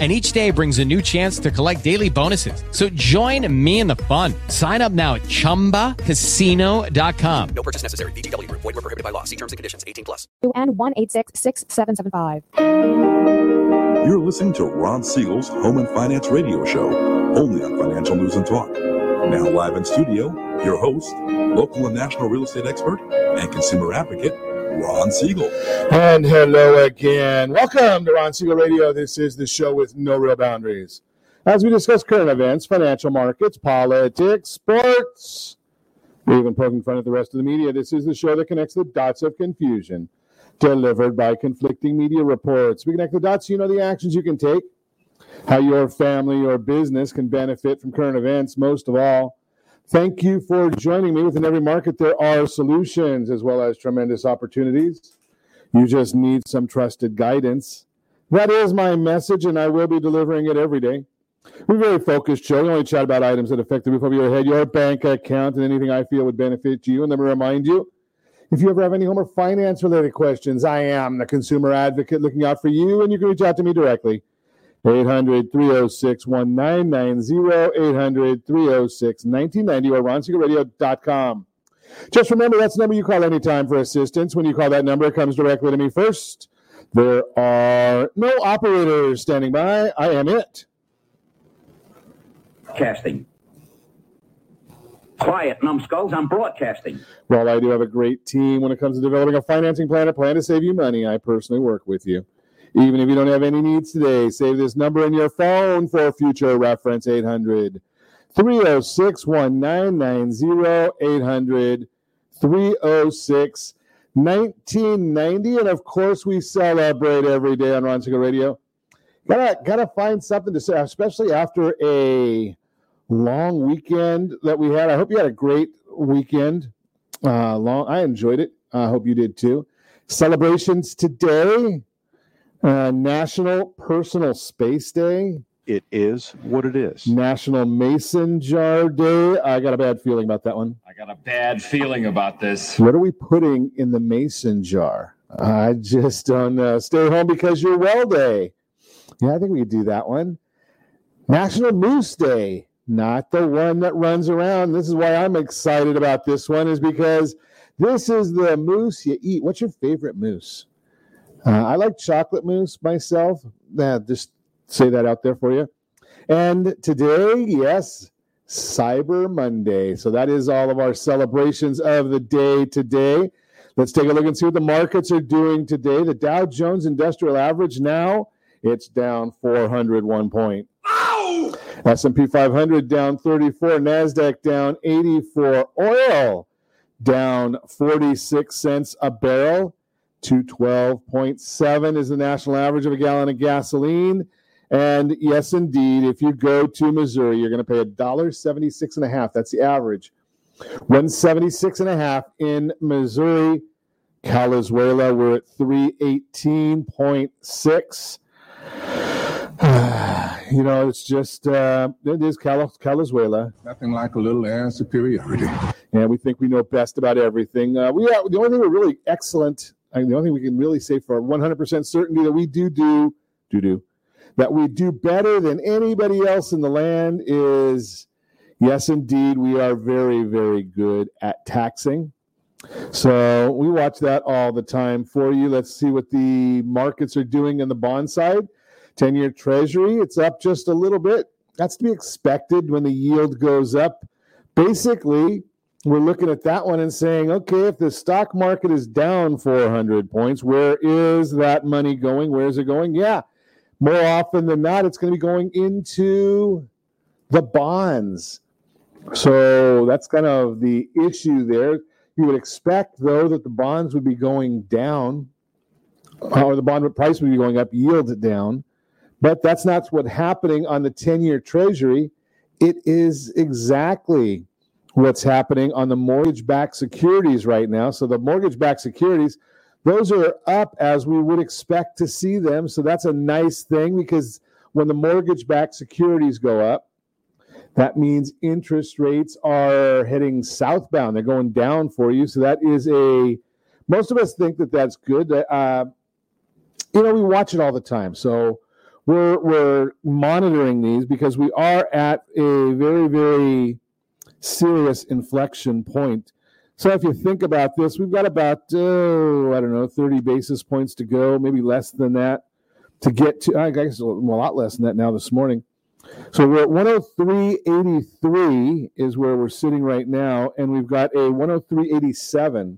and each day brings a new chance to collect daily bonuses. So join me in the fun. Sign up now at ChumbaCasino.com. No purchase necessary. VGW. Void were prohibited by law. See terms and conditions. 18 plus. And 1866775. You're listening to Ron Siegel's Home and Finance Radio Show, only on Financial News and Talk. Now live in studio, your host, local and national real estate expert and consumer advocate, Ron Siegel. And hello again. Welcome to Ron Siegel Radio. This is the show with no real boundaries. As we discuss current events, financial markets, politics, sports, we're even poking fun at the rest of the media. This is the show that connects the dots of confusion delivered by conflicting media reports. We connect the dots so you know the actions you can take, how your family or business can benefit from current events, most of all Thank you for joining me. Within every market, there are solutions as well as tremendous opportunities. You just need some trusted guidance. That is my message, and I will be delivering it every day. We're very focused show. We only chat about items that affect the roof over your head, your bank account, and anything I feel would benefit you. And let me remind you if you ever have any home or finance related questions, I am the consumer advocate looking out for you, and you can reach out to me directly 800 306 1990, 800 306 1990, or. Just remember that's the number you call anytime for assistance. When you call that number, it comes directly to me first. There are no operators standing by. I am it. Casting. Quiet, numbskulls, I'm broadcasting. Well, I do have a great team when it comes to developing a financing plan, a plan to save you money. I personally work with you. Even if you don't have any needs today, save this number in your phone for future reference 800 306 1990 800 306 1990. And of course, we celebrate every day on Ron Radio. Gotta, gotta find something to say, especially after a long weekend that we had. I hope you had a great weekend. Uh, long, I enjoyed it. I hope you did too. Celebrations today. Uh, National Personal Space Day. It is what it is. National Mason Jar Day. I got a bad feeling about that one. I got a bad feeling about this. What are we putting in the mason jar? I just don't know. Stay home because you're well day. Yeah, I think we could do that one. National Moose Day, not the one that runs around. This is why I'm excited about this one, is because this is the moose you eat. What's your favorite moose? Uh, I like chocolate mousse myself. Just say that out there for you. And today, yes, Cyber Monday. So that is all of our celebrations of the day today. Let's take a look and see what the markets are doing today. The Dow Jones Industrial Average now it's down 401 point. Ow! S&P 500 down 34, Nasdaq down 84, oil down 46 cents a barrel. 212.7 is the national average of a gallon of gasoline. And yes, indeed, if you go to Missouri, you're going to pay a dollar seventy-six and a half. That's the average. One seventy-six and a half in Missouri. Calizuela, we're at 318.6. you know, it's just, uh, it is Cal- Calizuela. Nothing like a little air superiority. And we think we know best about everything. Uh, we are, the only thing we're really excellent I mean, the only thing we can really say for 100% certainty that we do do do do that we do better than anybody else in the land is yes, indeed, we are very very good at taxing. So we watch that all the time for you. Let's see what the markets are doing in the bond side. 10 year treasury, it's up just a little bit. That's to be expected when the yield goes up. Basically, we're looking at that one and saying, okay, if the stock market is down 400 points, where is that money going? Where is it going? Yeah, more often than not, it's going to be going into the bonds. So that's kind of the issue there. You would expect, though, that the bonds would be going down, or the bond price would be going up, yield down. But that's not what's happening on the 10 year treasury. It is exactly what's happening on the mortgage backed securities right now. So, the mortgage backed securities, those are up as we would expect to see them. So that's a nice thing because when the mortgage backed securities go up, that means interest rates are heading southbound. They're going down for you. So that is a, most of us think that that's good. Uh, you know, we watch it all the time. So we're, we're monitoring these because we are at a very, very serious inflection point. So if you think about this, we've got about, oh, I don't know, 30 basis points to go, maybe less than that to get to, I guess a lot less than that now this morning so we're at 103.83 is where we're sitting right now, and we've got a 103.87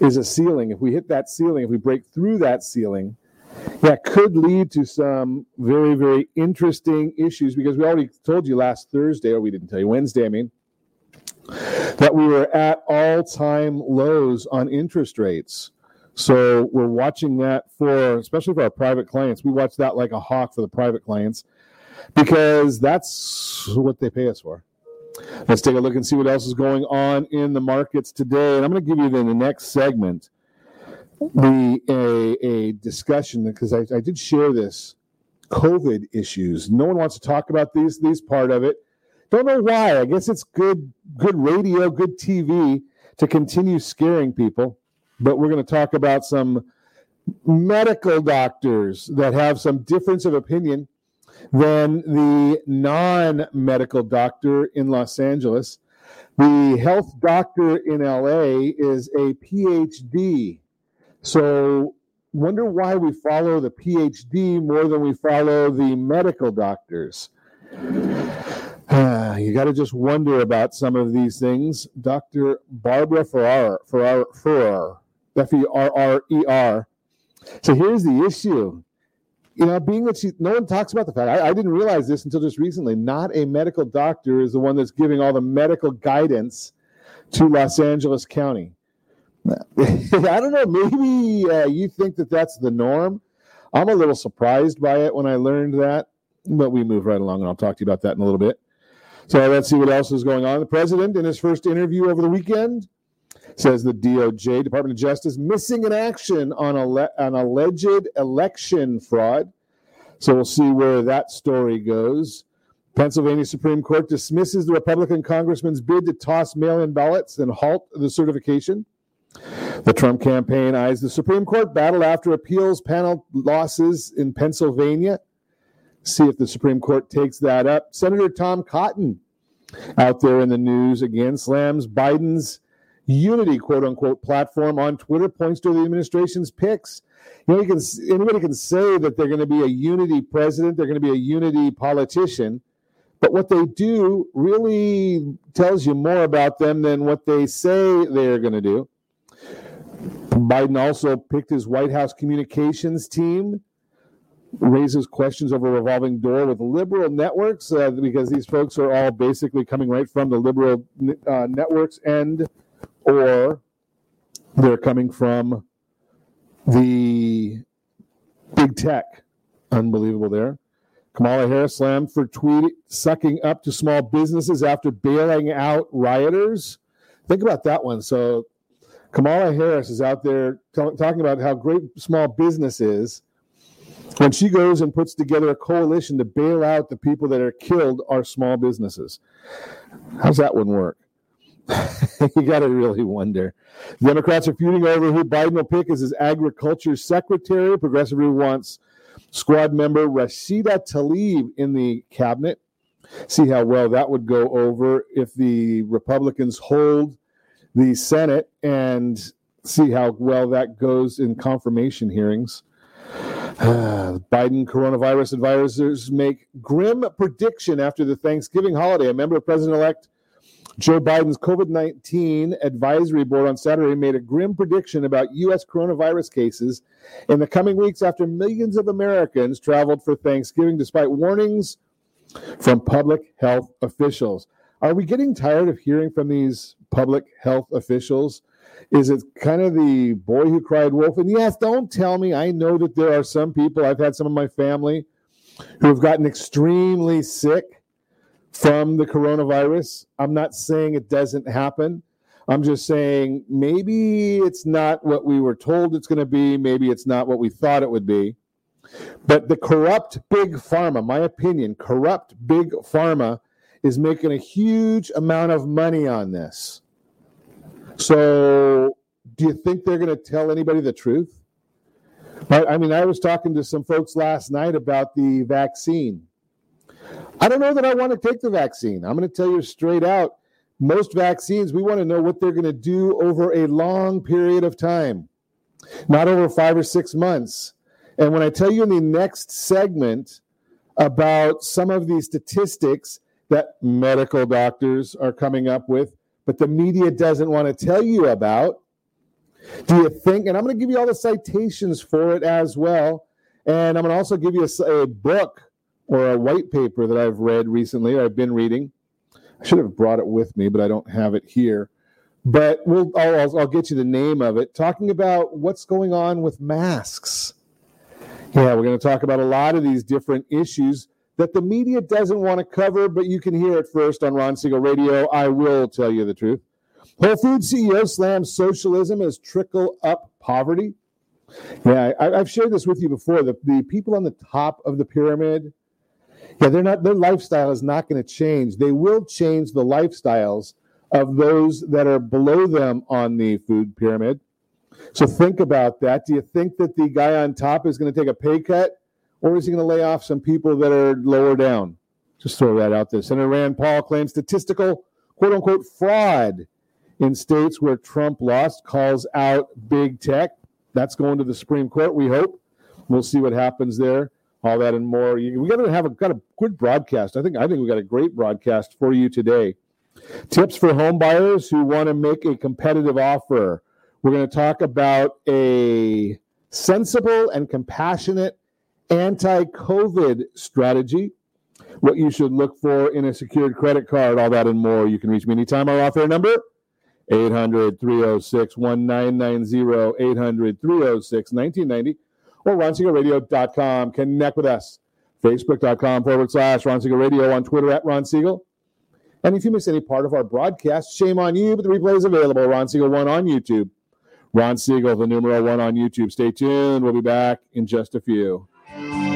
is a ceiling. If we hit that ceiling, if we break through that ceiling, that could lead to some very, very interesting issues because we already told you last Thursday, or we didn't tell you Wednesday, I mean, that we were at all time lows on interest rates. So we're watching that for, especially for our private clients. We watch that like a hawk for the private clients because that's what they pay us for. Let's take a look and see what else is going on in the markets today. And I'm going to give you in the next segment the a, a discussion because I, I did share this COVID issues. No one wants to talk about these these part of it. Don't know why. I guess it's good good radio, good TV to continue scaring people. But we're going to talk about some medical doctors that have some difference of opinion than the non medical doctor in Los Angeles. The health doctor in LA is a PhD. So, wonder why we follow the PhD more than we follow the medical doctors. You got to just wonder about some of these things. Dr. Barbara Ferrer, Ferrer, Ferrer, F E R R E R. So here's the issue you know, being that she, no one talks about the fact, I, I, didn't realize this until just recently. Not a medical doctor is the one that's giving all the medical guidance to Los Angeles County. I don't know. Maybe uh, you think that that's the norm. I'm a little surprised by it when I learned that, but we move right along, and I'll talk to you about that in a little bit. So let's see what else is going on. The president, in his first interview over the weekend, says the DOJ, Department of Justice, missing in action on ele- an alleged election fraud. So we'll see where that story goes. Pennsylvania Supreme Court dismisses the Republican congressman's bid to toss mail in ballots and halt the certification. The Trump campaign eyes the Supreme Court battle after appeals panel losses in Pennsylvania. See if the Supreme Court takes that up. Senator Tom Cotton out there in the news again slams Biden's unity quote unquote platform on Twitter points to the administration's picks. You know, you can anybody can say that they're going to be a unity president, they're going to be a unity politician, but what they do really tells you more about them than what they say they're going to do. Biden also picked his White House communications team, raises questions over revolving door with liberal networks uh, because these folks are all basically coming right from the liberal uh, networks end or they're coming from the big tech. Unbelievable there. Kamala Harris slammed for tweet sucking up to small businesses after bailing out rioters. Think about that one. So Kamala Harris is out there t- talking about how great small business is. When she goes and puts together a coalition to bail out the people that are killed are small businesses. How's that one work? you got to really wonder. Democrats are feuding over who Biden will pick as his agriculture secretary. Progressive wants squad member Rashida Tlaib in the cabinet. See how well that would go over if the Republicans hold the Senate and see how well that goes in confirmation hearings. Biden coronavirus advisors make grim prediction after the Thanksgiving holiday. A member of President elect Joe Biden's COVID 19 advisory board on Saturday made a grim prediction about U.S. coronavirus cases in the coming weeks after millions of Americans traveled for Thanksgiving despite warnings from public health officials. Are we getting tired of hearing from these public health officials? Is it kind of the boy who cried wolf? And yes, don't tell me. I know that there are some people, I've had some of my family who have gotten extremely sick from the coronavirus. I'm not saying it doesn't happen, I'm just saying maybe it's not what we were told it's going to be. Maybe it's not what we thought it would be. But the corrupt big pharma, my opinion, corrupt big pharma is making a huge amount of money on this. So, do you think they're going to tell anybody the truth? I, I mean, I was talking to some folks last night about the vaccine. I don't know that I want to take the vaccine. I'm going to tell you straight out most vaccines, we want to know what they're going to do over a long period of time, not over five or six months. And when I tell you in the next segment about some of the statistics that medical doctors are coming up with, but the media doesn't want to tell you about, do you think? And I'm going to give you all the citations for it as well. And I'm going to also give you a, a book or a white paper that I've read recently, or I've been reading. I should have brought it with me, but I don't have it here. But we'll, I'll, I'll get you the name of it, talking about what's going on with masks. Yeah, we're going to talk about a lot of these different issues that the media doesn't want to cover, but you can hear it first on Ron Siegel Radio. I will tell you the truth. Whole Foods CEO slams socialism as trickle up poverty. Yeah, I, have shared this with you before. The, the people on the top of the pyramid, yeah, they're not. Their lifestyle is not going to change. They will change the lifestyles of those that are below them on the food pyramid. So think about that. Do you think that the guy on top is going to take a pay cut, or is he going to lay off some people that are lower down? Just throw that out there. Senator Rand Paul claims statistical quote unquote fraud in states where Trump lost, calls out big tech. That's going to the Supreme Court, we hope. We'll see what happens there. All that and more. We got to have a got a good broadcast. I think I think we got a great broadcast for you today. Tips for home buyers who want to make a competitive offer. We're going to talk about a sensible and compassionate anti-COVID strategy. What you should look for in a secured credit card, all that and more. You can reach me anytime. Our off-air number 800 306 1990, 800 306 1990, or ronsiegelradio.com. Connect with us. Facebook.com forward slash Ron Siegel Radio on Twitter at Ron Siegel. And if you miss any part of our broadcast, shame on you, but the replay is available. Ron Siegel 1 on YouTube. Ron Siegel, the numero 1 on YouTube. Stay tuned. We'll be back in just a few. Bye.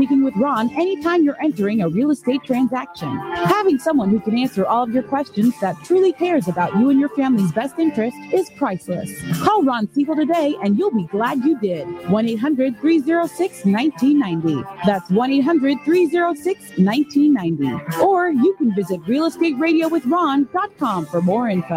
speaking with Ron anytime you're entering a real estate transaction. Having someone who can answer all of your questions that truly cares about you and your family's best interest is priceless. Call Ron Siegel today and you'll be glad you did. 1 800 306 1990. That's 1 800 306 1990. Or you can visit Real Estate Radio with Ron for more info.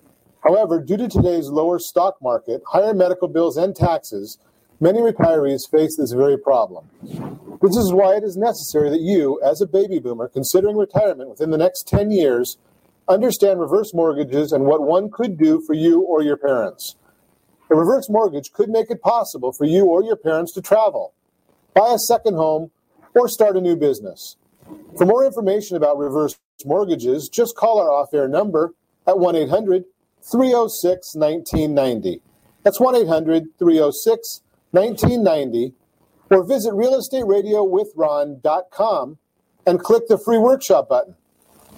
However, due to today's lower stock market, higher medical bills, and taxes, many retirees face this very problem. This is why it is necessary that you, as a baby boomer considering retirement within the next 10 years, understand reverse mortgages and what one could do for you or your parents. A reverse mortgage could make it possible for you or your parents to travel, buy a second home, or start a new business. For more information about reverse mortgages, just call our off air number at 1 800 306 1990. That's 1 800 306 1990. Or visit realestateradio.withron.com and click the free workshop button.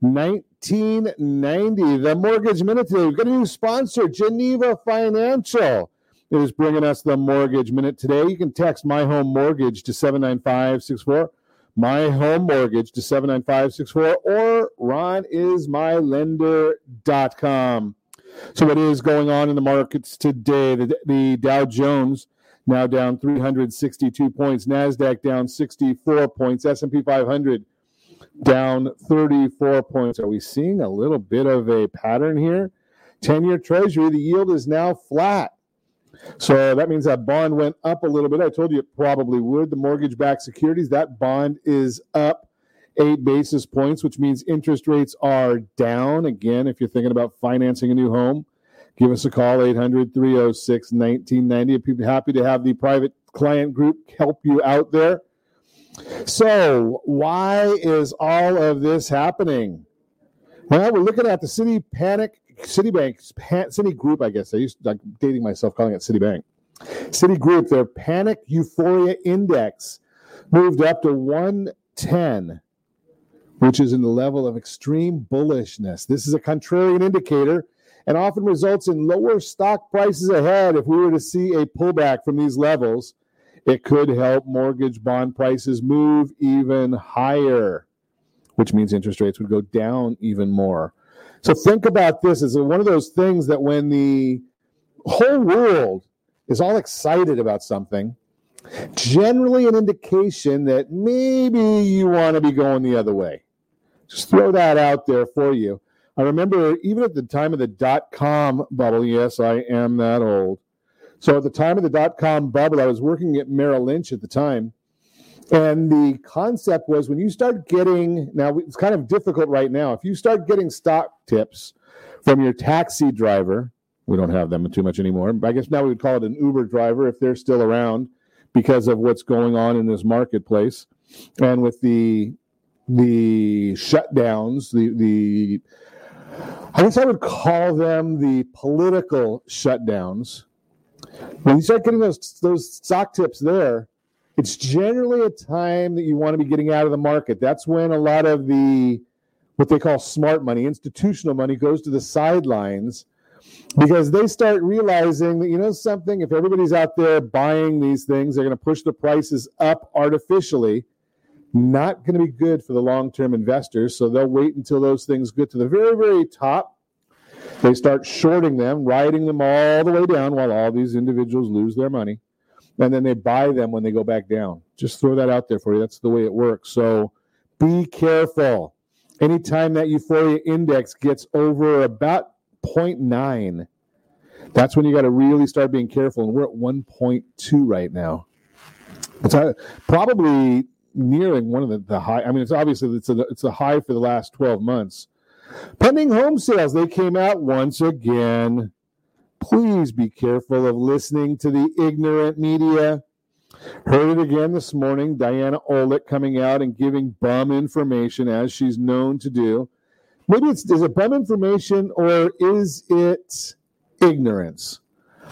1990. The Mortgage Minute today. We've got a new sponsor, Geneva Financial. It is bringing us the Mortgage Minute today. You can text My Home Mortgage to 79564. My Home Mortgage to 79564 or ronismylender.com. So, what is going on in the markets today? The, the Dow Jones now down 362 points, Nasdaq down 64 points, S&P 500 down 34 points. Are we seeing a little bit of a pattern here? 10 year treasury, the yield is now flat. So that means that bond went up a little bit. I told you it probably would. The mortgage backed securities, that bond is up eight basis points, which means interest rates are down. Again, if you're thinking about financing a new home, give us a call 800 306 1990. I'd be happy to have the private client group help you out there. So, why is all of this happening? Well, we're looking at the Citi Panic, Citibank, Citigroup, I guess. I used to, like dating myself calling it Citibank. Citigroup, their Panic Euphoria Index moved up to 110, which is in the level of extreme bullishness. This is a contrarian indicator and often results in lower stock prices ahead if we were to see a pullback from these levels it could help mortgage bond prices move even higher, which means interest rates would go down even more. So think about this as one of those things that when the whole world is all excited about something, generally an indication that maybe you want to be going the other way. Just throw that out there for you. I remember even at the time of the dot com bubble, yes, I am that old. So at the time of the dot com bubble, I was working at Merrill Lynch at the time. And the concept was when you start getting, now it's kind of difficult right now. If you start getting stock tips from your taxi driver, we don't have them too much anymore. I guess now we would call it an Uber driver if they're still around because of what's going on in this marketplace. And with the the shutdowns, the the I guess I would call them the political shutdowns when you start getting those those stock tips there, it's generally a time that you want to be getting out of the market. That's when a lot of the what they call smart money, institutional money, goes to the sidelines because they start realizing that you know something. If everybody's out there buying these things, they're going to push the prices up artificially. Not going to be good for the long term investors. So they'll wait until those things get to the very, very top they start shorting them, riding them all the way down while all these individuals lose their money. And then they buy them when they go back down. Just throw that out there for you. That's the way it works. So be careful. Anytime that euphoria index gets over about 0.9, that's when you got to really start being careful. And we're at 1.2 right now. It's uh, probably nearing one of the, the high. I mean, it's obviously it's a, it's a high for the last 12 months. Pending home sales, they came out once again. please be careful of listening to the ignorant media. Heard it again this morning. Diana Olick coming out and giving bum information as she's known to do. Maybe it's is it bum information or is it ignorance?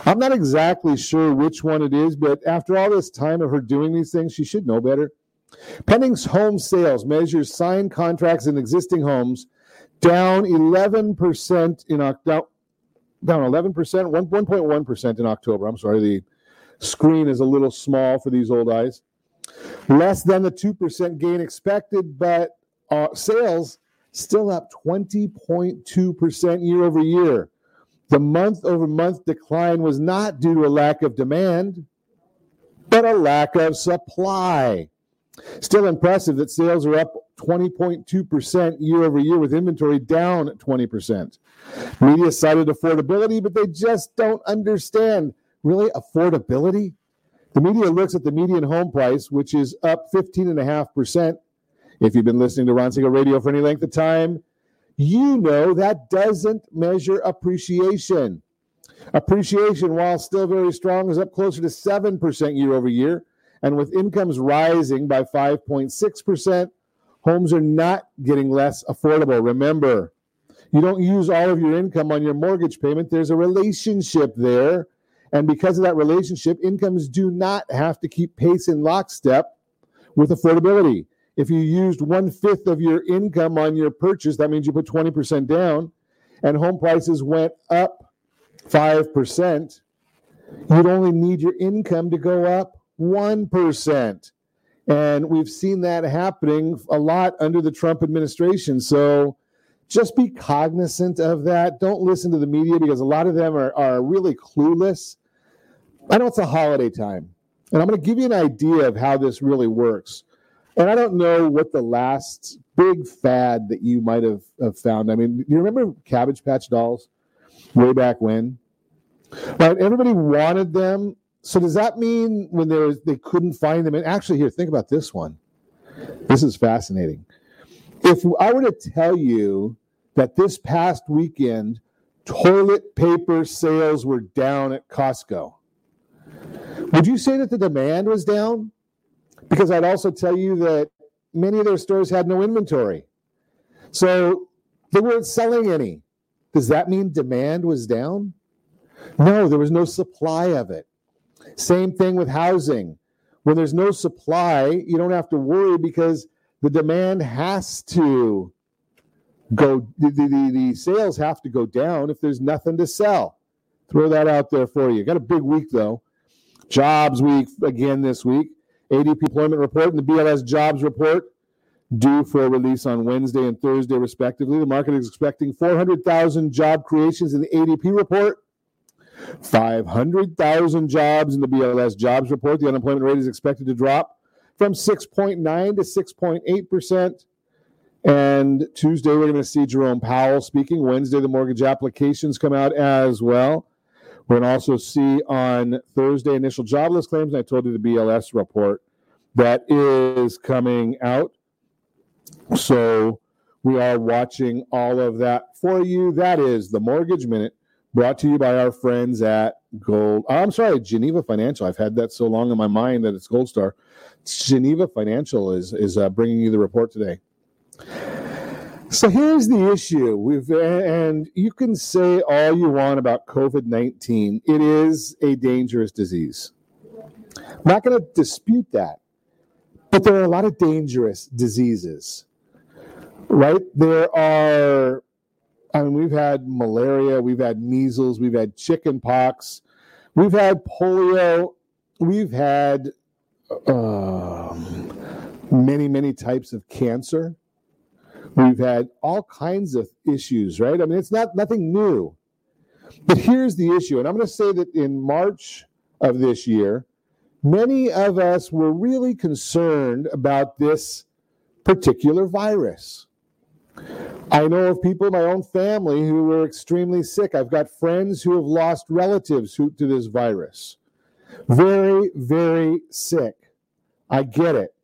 I'm not exactly sure which one it is, but after all this time of her doing these things, she should know better. Pending home sales measures signed contracts in existing homes down 11% in October. Down 11%, 1.1% in October. I'm sorry, the screen is a little small for these old eyes. Less than the 2% gain expected, but uh, sales still up 20.2% year over year. The month over month decline was not due to a lack of demand, but a lack of supply. Still impressive that sales are up 20.2% year over year with inventory down 20%. Media cited affordability, but they just don't understand really affordability. The media looks at the median home price, which is up 15.5%. If you've been listening to Ron Siegel Radio for any length of time, you know that doesn't measure appreciation. Appreciation, while still very strong, is up closer to 7% year over year. And with incomes rising by 5.6%, homes are not getting less affordable. Remember, you don't use all of your income on your mortgage payment, there's a relationship there. And because of that relationship, incomes do not have to keep pace in lockstep with affordability. If you used one fifth of your income on your purchase, that means you put 20% down, and home prices went up 5%, you'd only need your income to go up 1%. And we've seen that happening a lot under the Trump administration. So just be cognizant of that. Don't listen to the media because a lot of them are, are really clueless. I know it's a holiday time, and I'm going to give you an idea of how this really works. And I don't know what the last big fad that you might have, have found. I mean, you remember Cabbage Patch Dolls way back when? Right? Everybody wanted them. So does that mean when there was, they couldn't find them? And actually, here, think about this one. This is fascinating. If I were to tell you that this past weekend, toilet paper sales were down at Costco, would you say that the demand was down? Because I'd also tell you that many of their stores had no inventory. So they weren't selling any. Does that mean demand was down? No, there was no supply of it. Same thing with housing. When there's no supply, you don't have to worry because the demand has to go, the, the, the, sales have to go down if there's nothing to sell. Throw that out there for you. Got a big week though. Jobs week again this week. ADP employment report and the BLS jobs report due for release on Wednesday and Thursday, respectively. The market is expecting 400,000 job creations in the ADP report, 500,000 jobs in the BLS jobs report. The unemployment rate is expected to drop from 6.9 to 6.8 percent. And Tuesday, we're going to see Jerome Powell speaking. Wednesday, the mortgage applications come out as well. We're going to also see on Thursday initial jobless claims. I told you the BLS report that is coming out. So we are watching all of that for you. That is the Mortgage Minute brought to you by our friends at Gold. Oh, I'm sorry, Geneva Financial. I've had that so long in my mind that it's Gold Star. Geneva Financial is is uh, bringing you the report today. So here's the issue. We've and you can say all you want about COVID-19. It is a dangerous disease. I'm not going to dispute that. But there are a lot of dangerous diseases. Right? There are I mean we've had malaria, we've had measles, we've had chicken pox, we've had polio, we've had um, many many types of cancer We've had all kinds of issues, right? I mean, it's not nothing new. But here's the issue, and I'm going to say that in March of this year, many of us were really concerned about this particular virus. I know of people in my own family who were extremely sick. I've got friends who have lost relatives who, to this virus. Very, very sick. I get it.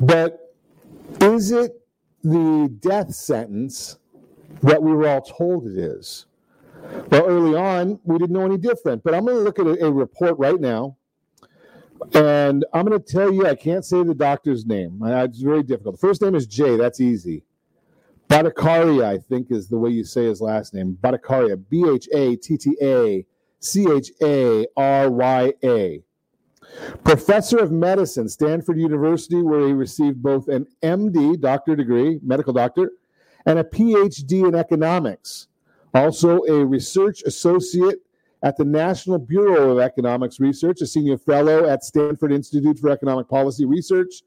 But is it the death sentence that we were all told it is. Well, early on, we didn't know any different. But I'm going to look at a, a report right now, and I'm going to tell you I can't say the doctor's name. It's very difficult. The first name is Jay. That's easy. Bhattacharya, I think, is the way you say his last name. Bhattacharya, B H A T T A C H A R Y A. Professor of medicine, Stanford University, where he received both an MD, doctor degree, medical doctor, and a PhD in economics. Also, a research associate at the National Bureau of Economics Research, a senior fellow at Stanford Institute for Economic Policy Research,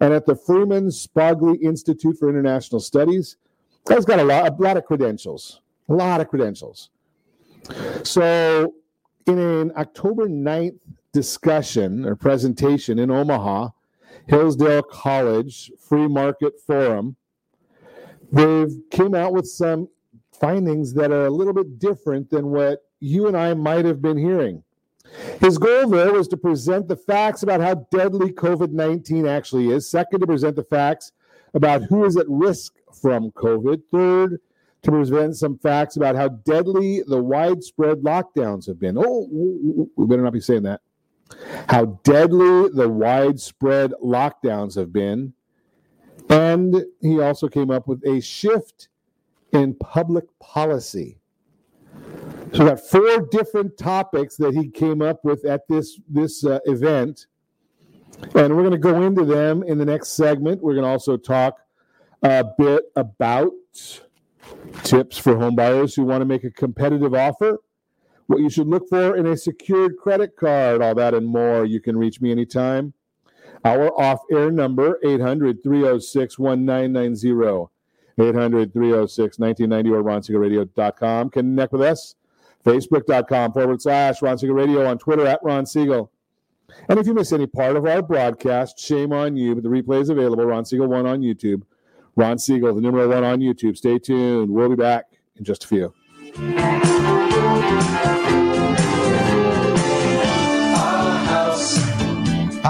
and at the Freeman Spogli Institute for International Studies. Guy's got a lot, a lot of credentials, a lot of credentials. So, in an October 9th discussion or presentation in Omaha, Hillsdale College Free Market Forum, they've came out with some findings that are a little bit different than what you and I might have been hearing. His goal there was to present the facts about how deadly COVID 19 actually is. Second, to present the facts about who is at risk from COVID. Third, to present some facts about how deadly the widespread lockdowns have been. Oh, we better not be saying that. How deadly the widespread lockdowns have been. And he also came up with a shift in public policy. So we got four different topics that he came up with at this this uh, event, and we're going to go into them in the next segment. We're going to also talk a bit about tips for home buyers who want to make a competitive offer, what you should look for in a secured credit card, all that and more. You can reach me anytime. Our off-air number 800-306-1990. 800 306 1990 or. Connect with us. Facebook.com forward slash Ron Siegel Radio on Twitter at Ron Siegel. And if you miss any part of our broadcast, shame on you, but the replay is available. Ron Siegel 1 on YouTube. Ron Siegel, the numero 1 on YouTube. Stay tuned. We'll be back in just a few.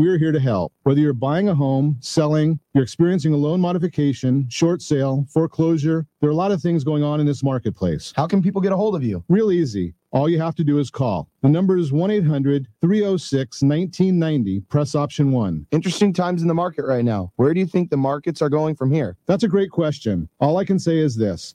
we're here to help. Whether you're buying a home, selling, you're experiencing a loan modification, short sale, foreclosure, there are a lot of things going on in this marketplace. How can people get a hold of you? Real easy. All you have to do is call. The number is 1 800 306 1990. Press option one. Interesting times in the market right now. Where do you think the markets are going from here? That's a great question. All I can say is this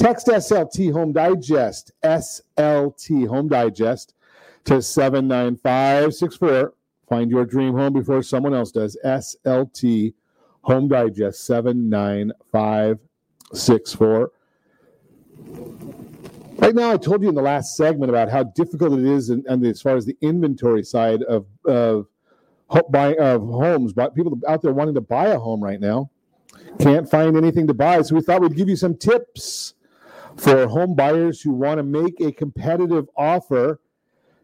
Text SLT Home Digest, SLT Home Digest to 79564. Find your dream home before someone else does. SLT Home Digest 79564. Right now, I told you in the last segment about how difficult it is, and as far as the inventory side of of, buy, of homes, but people out there wanting to buy a home right now can't find anything to buy. So we thought we'd give you some tips for home buyers who want to make a competitive offer.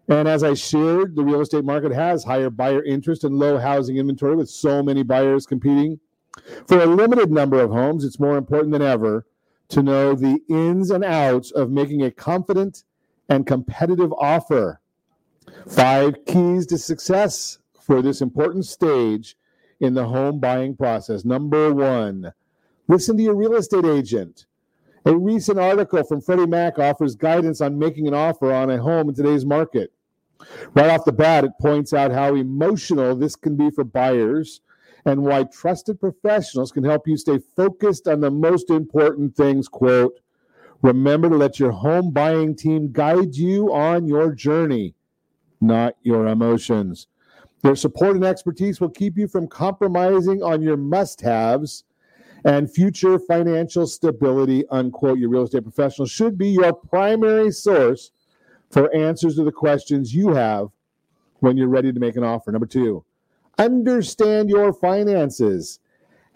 And as I shared, the real estate market has higher buyer interest and low housing inventory with so many buyers competing. For a limited number of homes, it's more important than ever to know the ins and outs of making a confident and competitive offer. Five keys to success for this important stage in the home buying process. Number one, listen to your real estate agent. A recent article from Freddie Mac offers guidance on making an offer on a home in today's market. Right off the bat, it points out how emotional this can be for buyers and why trusted professionals can help you stay focused on the most important things. Quote, remember to let your home buying team guide you on your journey, not your emotions. Their support and expertise will keep you from compromising on your must haves and future financial stability, unquote. Your real estate professional should be your primary source for answers to the questions you have when you're ready to make an offer. Number two, understand your finances.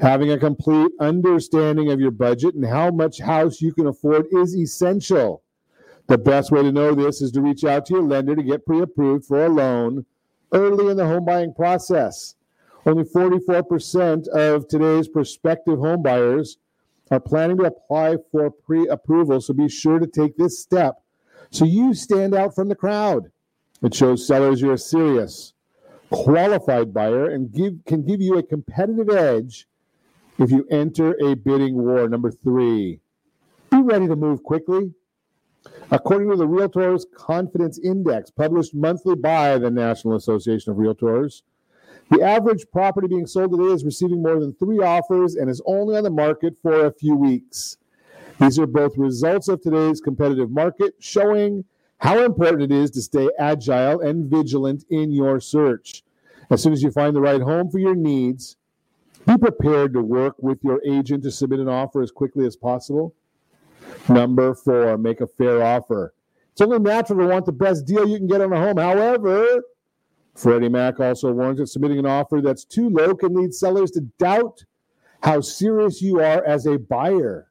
Having a complete understanding of your budget and how much house you can afford is essential. The best way to know this is to reach out to your lender to get pre approved for a loan early in the home buying process. Only 44% of today's prospective home buyers are planning to apply for pre approval, so be sure to take this step so you stand out from the crowd. It shows sellers you're a serious, qualified buyer and give, can give you a competitive edge if you enter a bidding war. Number three, be ready to move quickly. According to the Realtors Confidence Index, published monthly by the National Association of Realtors, the average property being sold today is receiving more than three offers and is only on the market for a few weeks. These are both results of today's competitive market, showing how important it is to stay agile and vigilant in your search. As soon as you find the right home for your needs, be prepared to work with your agent to submit an offer as quickly as possible. Number four, make a fair offer. It's only natural to want the best deal you can get on a home. However, Freddie Mac also warns that submitting an offer that's too low can lead sellers to doubt how serious you are as a buyer.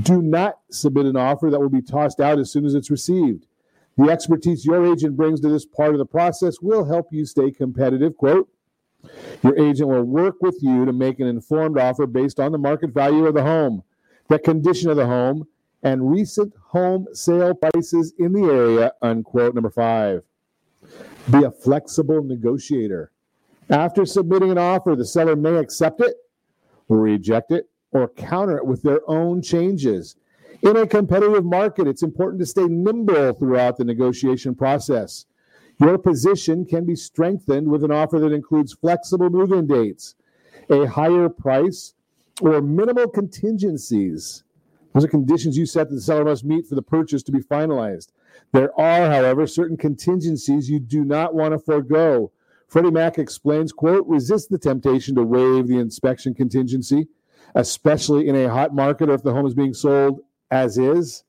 Do not submit an offer that will be tossed out as soon as it's received. The expertise your agent brings to this part of the process will help you stay competitive. Quote, your agent will work with you to make an informed offer based on the market value of the home, the condition of the home, and recent home sale prices in the area. Unquote. Number five. Be a flexible negotiator. After submitting an offer, the seller may accept it, reject it, or counter it with their own changes. In a competitive market, it's important to stay nimble throughout the negotiation process. Your position can be strengthened with an offer that includes flexible move in dates, a higher price, or minimal contingencies. Those are conditions you set that the seller must meet for the purchase to be finalized. There are, however, certain contingencies you do not want to forego. Freddie Mac explains, quote, resist the temptation to waive the inspection contingency. especially in a hot market or if the home is being sold as is,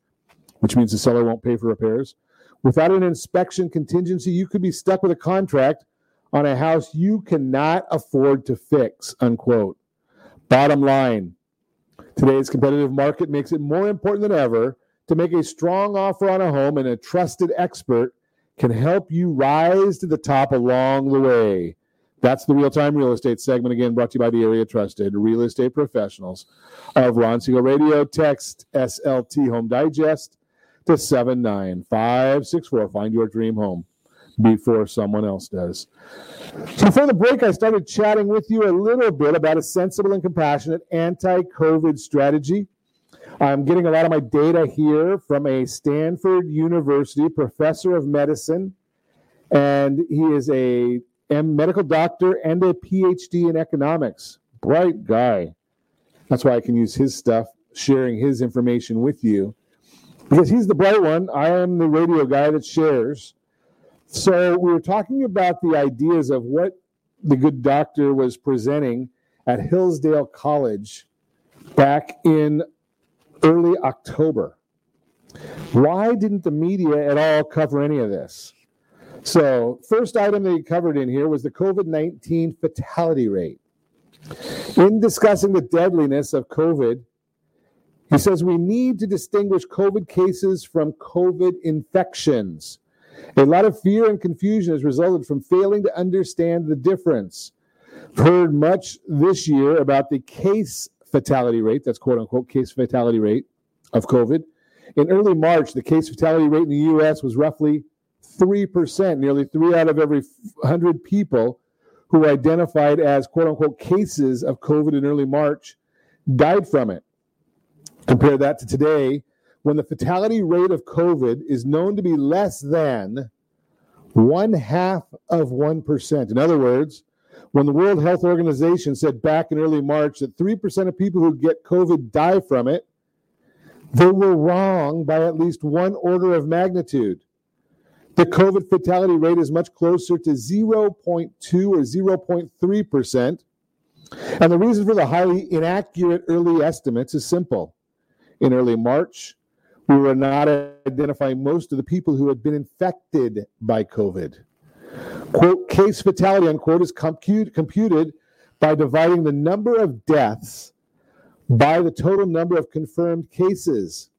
which means the seller won't pay for repairs. Without an inspection contingency, you could be stuck with a contract on a house you cannot afford to fix, unquote. Bottom line today's competitive market makes it more important than ever to make a strong offer on a home, and a trusted expert can help you rise to the top along the way. That's the real time real estate segment, again, brought to you by the area trusted real estate professionals of Ron Siegel Radio. Text SLT Home Digest to 79564. Find your dream home before someone else does. So, before the break, I started chatting with you a little bit about a sensible and compassionate anti COVID strategy. I'm getting a lot of my data here from a Stanford University professor of medicine, and he is a medical doctor and a PhD in economics. Bright guy. That's why I can use his stuff, sharing his information with you, because he's the bright one. I am the radio guy that shares. So we were talking about the ideas of what the good doctor was presenting at Hillsdale College back in early October. Why didn't the media at all cover any of this? So, first item they covered in here was the COVID 19 fatality rate. In discussing the deadliness of COVID, he says we need to distinguish COVID cases from COVID infections. A lot of fear and confusion has resulted from failing to understand the difference. Heard much this year about the case fatality rate, that's quote unquote case fatality rate of COVID. In early March, the case fatality rate in the US was roughly 3%, nearly three out of every 100 people who were identified as quote unquote cases of COVID in early March died from it. Compare that to today, when the fatality rate of COVID is known to be less than one half of 1%. In other words, when the World Health Organization said back in early March that 3% of people who get COVID die from it, they were wrong by at least one order of magnitude. The COVID fatality rate is much closer to 0.2 or 0.3%. And the reason for the highly inaccurate early estimates is simple. In early March, we were not identifying most of the people who had been infected by COVID. Quote, case fatality, unquote, is compute, computed by dividing the number of deaths by the total number of confirmed cases.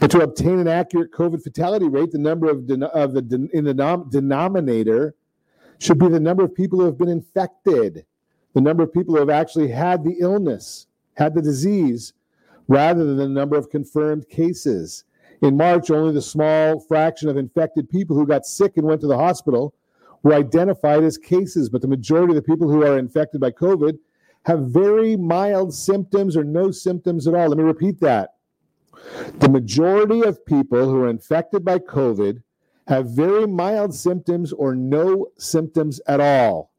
But to obtain an accurate COVID fatality rate, the number of, of the in the nom- denominator should be the number of people who have been infected, the number of people who have actually had the illness, had the disease, rather than the number of confirmed cases. In March, only the small fraction of infected people who got sick and went to the hospital were identified as cases, but the majority of the people who are infected by COVID have very mild symptoms or no symptoms at all. Let me repeat that. The majority of people who are infected by COVID have very mild symptoms or no symptoms at all.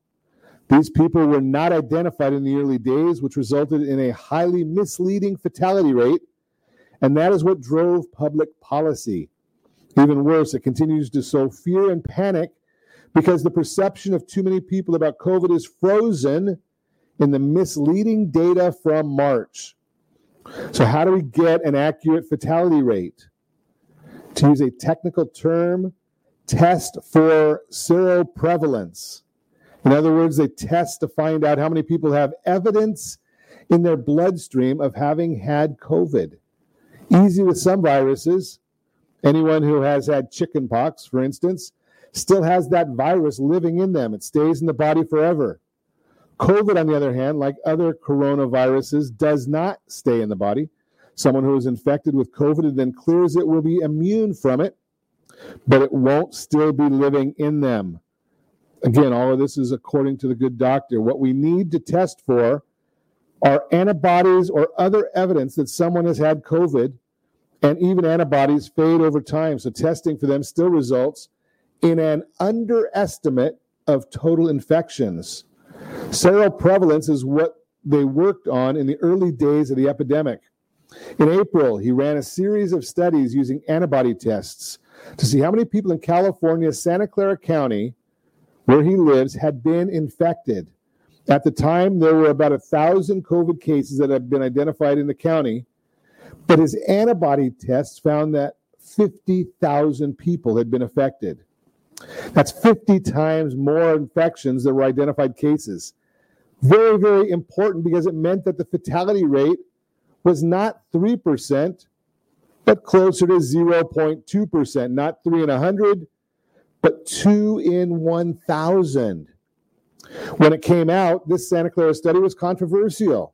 These people were not identified in the early days, which resulted in a highly misleading fatality rate, and that is what drove public policy. Even worse, it continues to sow fear and panic because the perception of too many people about COVID is frozen in the misleading data from March. So, how do we get an accurate fatality rate? To use a technical term, test for seroprevalence. In other words, they test to find out how many people have evidence in their bloodstream of having had COVID. Easy with some viruses. Anyone who has had chickenpox, for instance, still has that virus living in them. It stays in the body forever. COVID, on the other hand, like other coronaviruses, does not stay in the body. Someone who is infected with COVID and then clears it will be immune from it, but it won't still be living in them. Again, all of this is according to the good doctor. What we need to test for are antibodies or other evidence that someone has had COVID, and even antibodies fade over time. So, testing for them still results in an underestimate of total infections. Seroprevalence is what they worked on in the early days of the epidemic. In April, he ran a series of studies using antibody tests to see how many people in California's Santa Clara County, where he lives, had been infected. At the time, there were about a thousand COVID cases that had been identified in the county, but his antibody tests found that 50,000 people had been affected. That's 50 times more infections that were identified cases. Very, very important because it meant that the fatality rate was not 3%, but closer to 0.2%, not 3 in 100, but 2 in 1,000. When it came out, this Santa Clara study was controversial.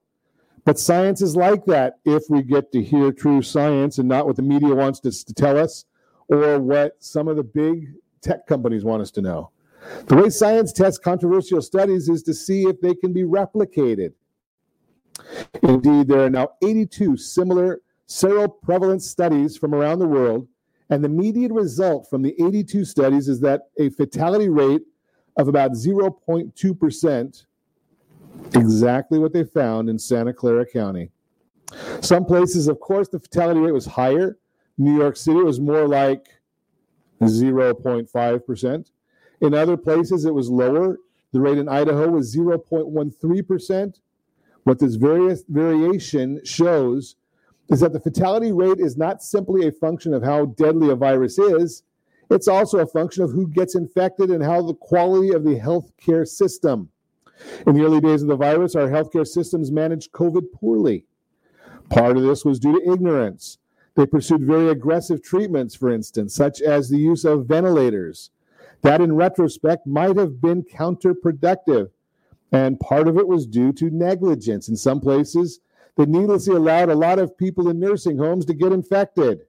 But science is like that if we get to hear true science and not what the media wants to, to tell us or what some of the big tech companies want us to know. The way science tests controversial studies is to see if they can be replicated. Indeed, there are now 82 similar seroprevalence studies from around the world, and the median result from the 82 studies is that a fatality rate of about 0.2%, exactly what they found in Santa Clara County. Some places, of course, the fatality rate was higher. New York City was more like 0.5%. In other places, it was lower. The rate in Idaho was 0.13%. What this various variation shows is that the fatality rate is not simply a function of how deadly a virus is, it's also a function of who gets infected and how the quality of the healthcare system. In the early days of the virus, our healthcare systems managed COVID poorly. Part of this was due to ignorance. They pursued very aggressive treatments, for instance, such as the use of ventilators. That, in retrospect, might have been counterproductive. And part of it was due to negligence. In some places, they needlessly allowed a lot of people in nursing homes to get infected.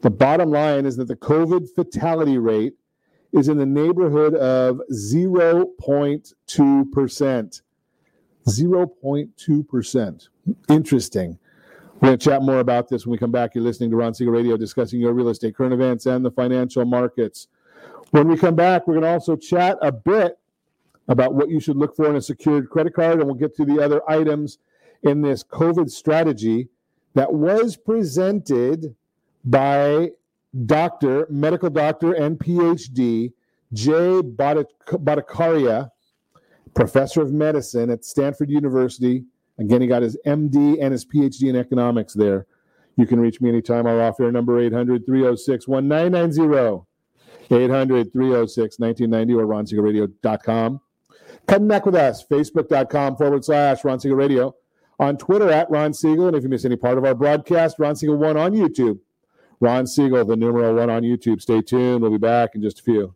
The bottom line is that the COVID fatality rate is in the neighborhood of 0.2%. 0.2%. Interesting. We're going to chat more about this when we come back. You're listening to Ron Siegel Radio discussing your real estate, current events, and the financial markets. When we come back, we're going to also chat a bit about what you should look for in a secured credit card, and we'll get to the other items in this COVID strategy that was presented by doctor, medical doctor, and PhD Jay Bhattacharya, professor of medicine at Stanford University. Again, he got his MD and his PhD in economics there. You can reach me anytime. Our off air number 800 306 1990. 800 306 1990 or ronsiegelradio.com. Connect with us, facebook.com forward slash Ron Siegel Radio. On Twitter at Ron Siegel. And if you miss any part of our broadcast, Ron Siegel 1 on YouTube. Ron Siegel, the numeral 1 on YouTube. Stay tuned. We'll be back in just a few.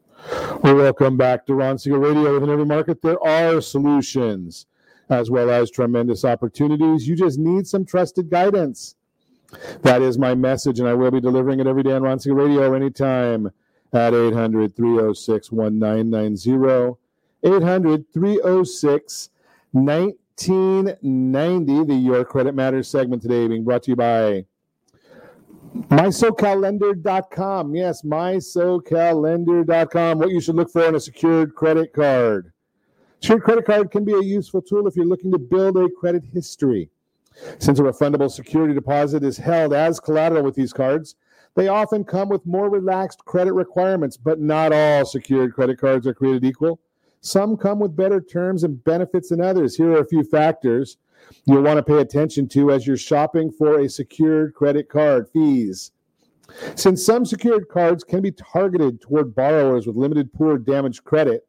Well, welcome back to Ron Siegel Radio. Within every market, there are solutions as well as tremendous opportunities. You just need some trusted guidance. That is my message, and I will be delivering it every day on Ron Siegel Radio anytime at 800 306 1990. 800 306 1990. The Your Credit Matters segment today being brought to you by MySoCalLender.com. Yes, MySoCalLender.com. What you should look for in a secured credit card. Secured credit card can be a useful tool if you're looking to build a credit history. Since a refundable security deposit is held as collateral with these cards, they often come with more relaxed credit requirements, but not all secured credit cards are created equal. Some come with better terms and benefits than others. Here are a few factors you'll want to pay attention to as you're shopping for a secured credit card fees. Since some secured cards can be targeted toward borrowers with limited poor damaged credit,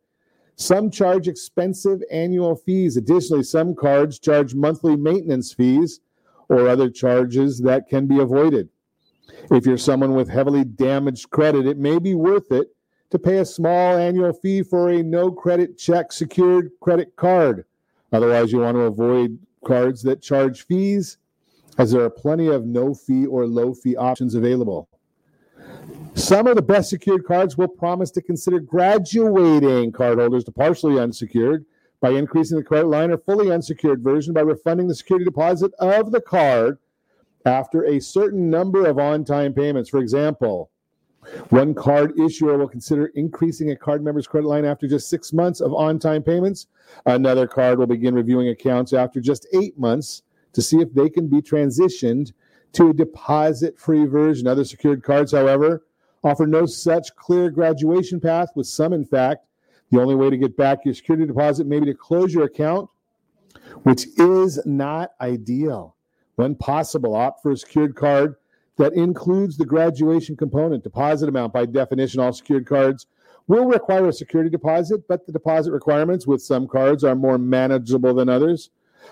some charge expensive annual fees. Additionally, some cards charge monthly maintenance fees or other charges that can be avoided. If you're someone with heavily damaged credit, it may be worth it to pay a small annual fee for a no credit check secured credit card. Otherwise, you want to avoid cards that charge fees, as there are plenty of no fee or low fee options available. Some of the best secured cards will promise to consider graduating cardholders to partially unsecured by increasing the credit line or fully unsecured version by refunding the security deposit of the card after a certain number of on time payments. For example, one card issuer will consider increasing a card member's credit line after just six months of on time payments. Another card will begin reviewing accounts after just eight months to see if they can be transitioned to a deposit free version. Other secured cards, however, offer no such clear graduation path, with some, in fact, the only way to get back your security deposit may be to close your account, which is not ideal. When possible, opt for a secured card that includes the graduation component. Deposit amount, by definition, all secured cards will require a security deposit, but the deposit requirements with some cards are more manageable than others.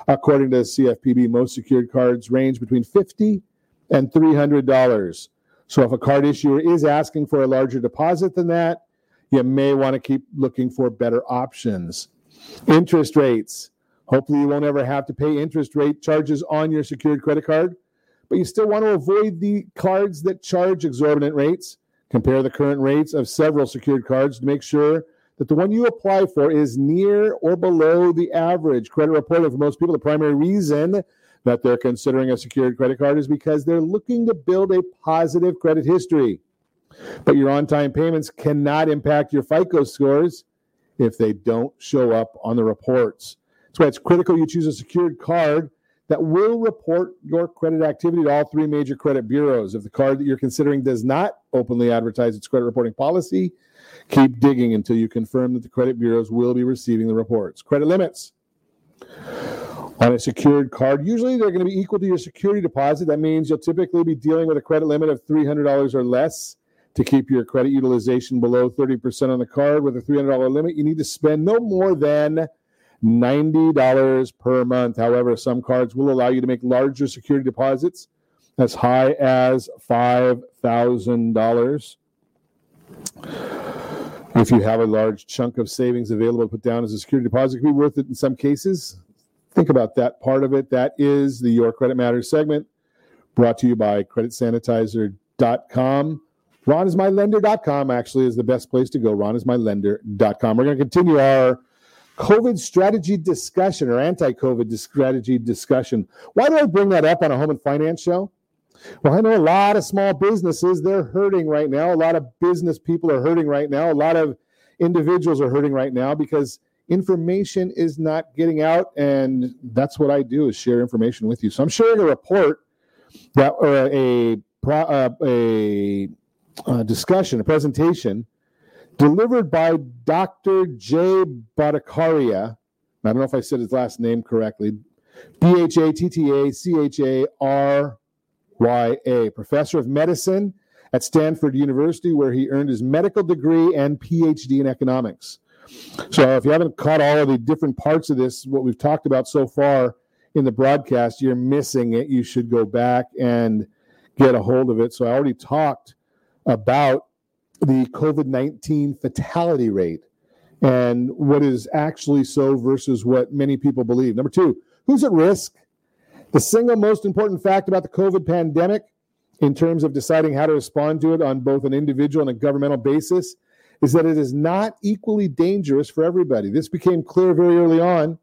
According to the CFPB, most secured cards range between 50 and $300. So if a card issuer is asking for a larger deposit than that, you may want to keep looking for better options. Interest rates. Hopefully, you won't ever have to pay interest rate charges on your secured credit card but you still want to avoid the cards that charge exorbitant rates. Compare the current rates of several secured cards to make sure that the one you apply for is near or below the average. Credit reporting for most people, the primary reason that they're considering a secured credit card is because they're looking to build a positive credit history. But your on time payments cannot impact your FICO scores if they don't show up on the reports. That's why it's critical you choose a secured card that will report your credit activity to all three major credit bureaus. If the card that you're considering does not openly advertise its credit reporting policy, keep digging until you confirm that the credit bureaus will be receiving the reports. Credit limits. On a secured card, usually they're going to be equal to your security deposit. That means you'll typically be dealing with a credit limit of $300 or less. To keep your credit utilization below 30% on the card with a $300 limit, you need to spend no more than $90 per month. However, some cards will allow you to make larger security deposits as high as $5,000. If you have a large chunk of savings available to put down as a security deposit, it could be worth it in some cases. Think about that part of it. That is the Your Credit Matters segment brought to you by creditsanitizer.com. RonIsMyLender.com actually is the best place to go. RonIsMyLender.com. We're going to continue our COVID strategy discussion or anti COVID strategy discussion. Why do I bring that up on a home and finance show? Well, I know a lot of small businesses, they're hurting right now. A lot of business people are hurting right now. A lot of individuals are hurting right now because information is not getting out. And that's what I do is share information with you. So I'm sharing a report that or a, uh, a, a discussion, a presentation delivered by Dr. Jay Bhattacharya. I don't know if I said his last name correctly. B H A T T A C H A R Y A, professor of medicine at Stanford University, where he earned his medical degree and PhD in economics. So, if you haven't caught all of the different parts of this, what we've talked about so far in the broadcast, you're missing it. You should go back and get a hold of it. So, I already talked about the COVID 19 fatality rate and what is actually so versus what many people believe. Number two, who's at risk? The single most important fact about the COVID pandemic, in terms of deciding how to respond to it on both an individual and a governmental basis, is that it is not equally dangerous for everybody. This became clear very early on,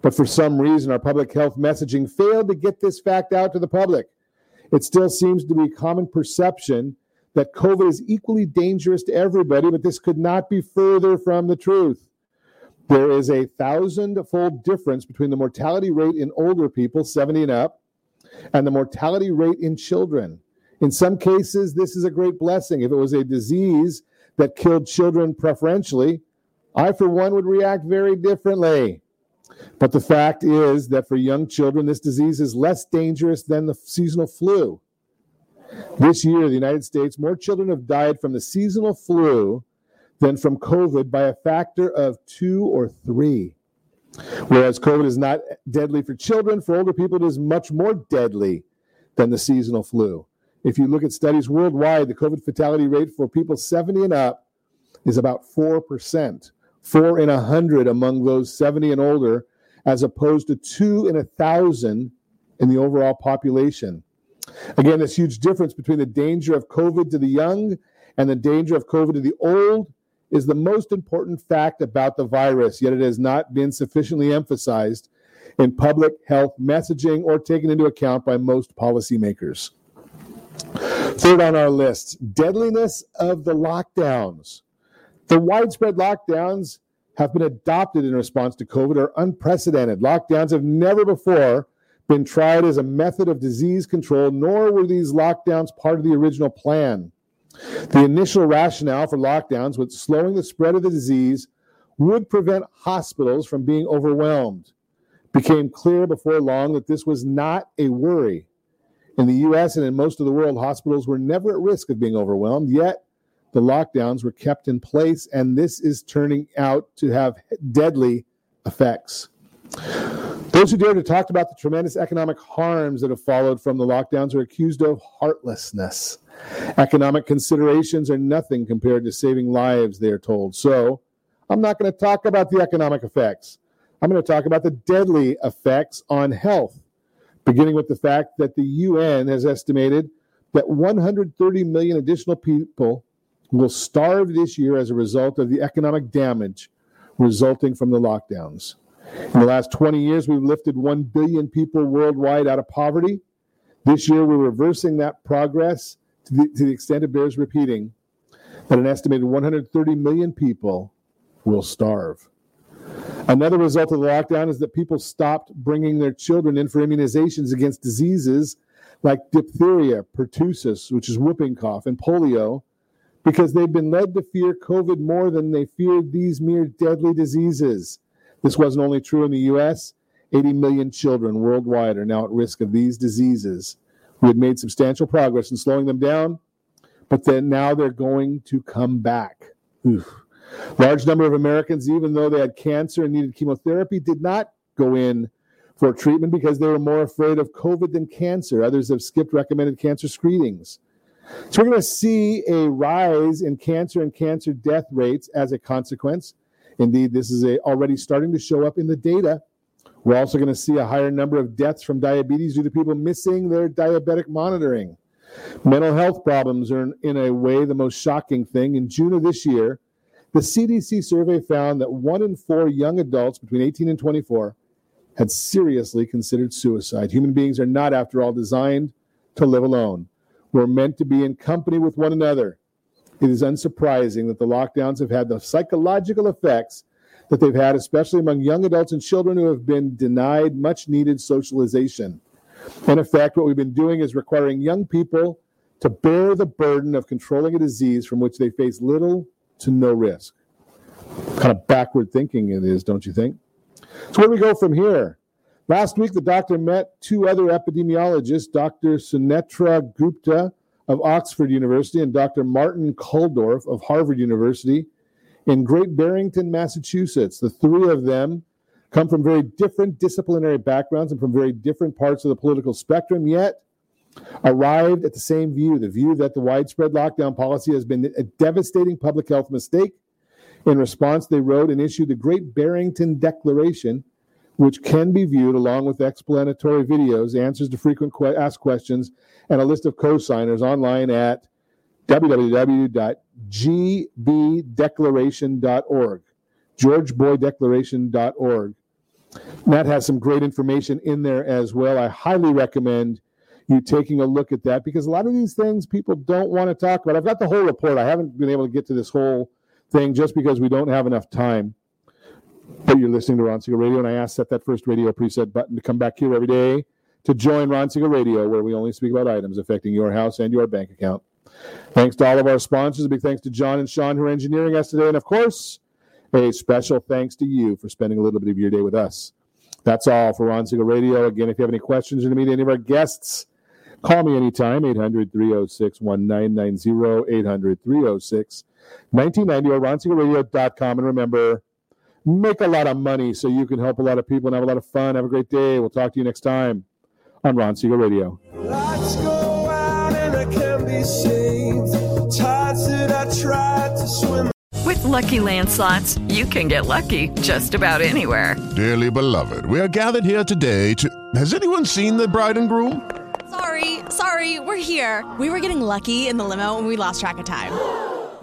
but for some reason, our public health messaging failed to get this fact out to the public. It still seems to be common perception that COVID is equally dangerous to everybody, but this could not be further from the truth. There is a thousand fold difference between the mortality rate in older people, 70 and up, and the mortality rate in children. In some cases, this is a great blessing. If it was a disease that killed children preferentially, I, for one, would react very differently. But the fact is that for young children, this disease is less dangerous than the seasonal flu. This year, in the United States, more children have died from the seasonal flu than from COVID by a factor of two or three. Whereas COVID is not deadly for children, for older people, it is much more deadly than the seasonal flu. If you look at studies worldwide, the COVID fatality rate for people 70 and up is about 4%, four in a 100 among those 70 and older, as opposed to two in a 1,000 in the overall population. Again, this huge difference between the danger of COVID to the young and the danger of COVID to the old is the most important fact about the virus, yet it has not been sufficiently emphasized in public health messaging or taken into account by most policymakers. Third on our list deadliness of the lockdowns. The widespread lockdowns have been adopted in response to COVID are unprecedented. Lockdowns have never before been tried as a method of disease control, nor were these lockdowns part of the original plan. The initial rationale for lockdowns was slowing the spread of the disease would prevent hospitals from being overwhelmed. It Became clear before long that this was not a worry. In the US and in most of the world, hospitals were never at risk of being overwhelmed, yet the lockdowns were kept in place, and this is turning out to have deadly effects. Those who dare to talk about the tremendous economic harms that have followed from the lockdowns are accused of heartlessness. Economic considerations are nothing compared to saving lives, they are told. So, I'm not going to talk about the economic effects. I'm going to talk about the deadly effects on health, beginning with the fact that the UN has estimated that 130 million additional people will starve this year as a result of the economic damage resulting from the lockdowns. In the last 20 years, we've lifted 1 billion people worldwide out of poverty. This year, we're reversing that progress to the, to the extent it bears repeating that an estimated 130 million people will starve. Another result of the lockdown is that people stopped bringing their children in for immunizations against diseases like diphtheria, pertussis, which is whooping cough, and polio, because they've been led to fear COVID more than they feared these mere deadly diseases. This wasn't only true in the US, 80 million children worldwide are now at risk of these diseases. We had made substantial progress in slowing them down, but then now they're going to come back. Oof. Large number of Americans, even though they had cancer and needed chemotherapy, did not go in for treatment because they were more afraid of COVID than cancer. Others have skipped recommended cancer screenings. So we're going to see a rise in cancer and cancer death rates as a consequence. Indeed, this is a, already starting to show up in the data. We're also going to see a higher number of deaths from diabetes due to people missing their diabetic monitoring. Mental health problems are, in, in a way, the most shocking thing. In June of this year, the CDC survey found that one in four young adults between 18 and 24 had seriously considered suicide. Human beings are not, after all, designed to live alone. We're meant to be in company with one another. It is unsurprising that the lockdowns have had the psychological effects that they've had, especially among young adults and children who have been denied much needed socialization. In effect, what we've been doing is requiring young people to bear the burden of controlling a disease from which they face little to no risk. Kind of backward thinking it is, don't you think? So, where do we go from here? Last week, the doctor met two other epidemiologists, Dr. Sunetra Gupta of Oxford University and Dr. Martin Kulldorff of Harvard University in Great Barrington, Massachusetts. The three of them come from very different disciplinary backgrounds and from very different parts of the political spectrum, yet arrived at the same view the view that the widespread lockdown policy has been a devastating public health mistake. In response, they wrote and issued the Great Barrington Declaration, which can be viewed along with explanatory videos, answers to frequent que- asked questions, and a list of co signers online at www.gbdeclaration.org, georgeboydeclaration.org. That has some great information in there as well. I highly recommend you taking a look at that because a lot of these things people don't want to talk about. I've got the whole report. I haven't been able to get to this whole thing just because we don't have enough time. But you're listening to Ron Siegel Radio, and I asked set that first radio preset button to come back here every day to join Ron Siegel Radio, where we only speak about items affecting your house and your bank account. Thanks to all of our sponsors. A big thanks to John and Sean who are engineering us today. And of course, a special thanks to you for spending a little bit of your day with us. That's all for Ron Siegel Radio. Again, if you have any questions or to meet any of our guests, call me anytime, 800 306 1990, 800 306 1990, or ronsiegelradio.com. And remember, make a lot of money so you can help a lot of people and have a lot of fun. Have a great day. We'll talk to you next time on Ron Siegel Radio. Lights go out and I can be saved. Tides that I tried to swim. With Lucky Land slots, you can get lucky just about anywhere. Dearly beloved, we are gathered here today to. Has anyone seen the bride and groom? Sorry, sorry, we're here. We were getting lucky in the limo and we lost track of time.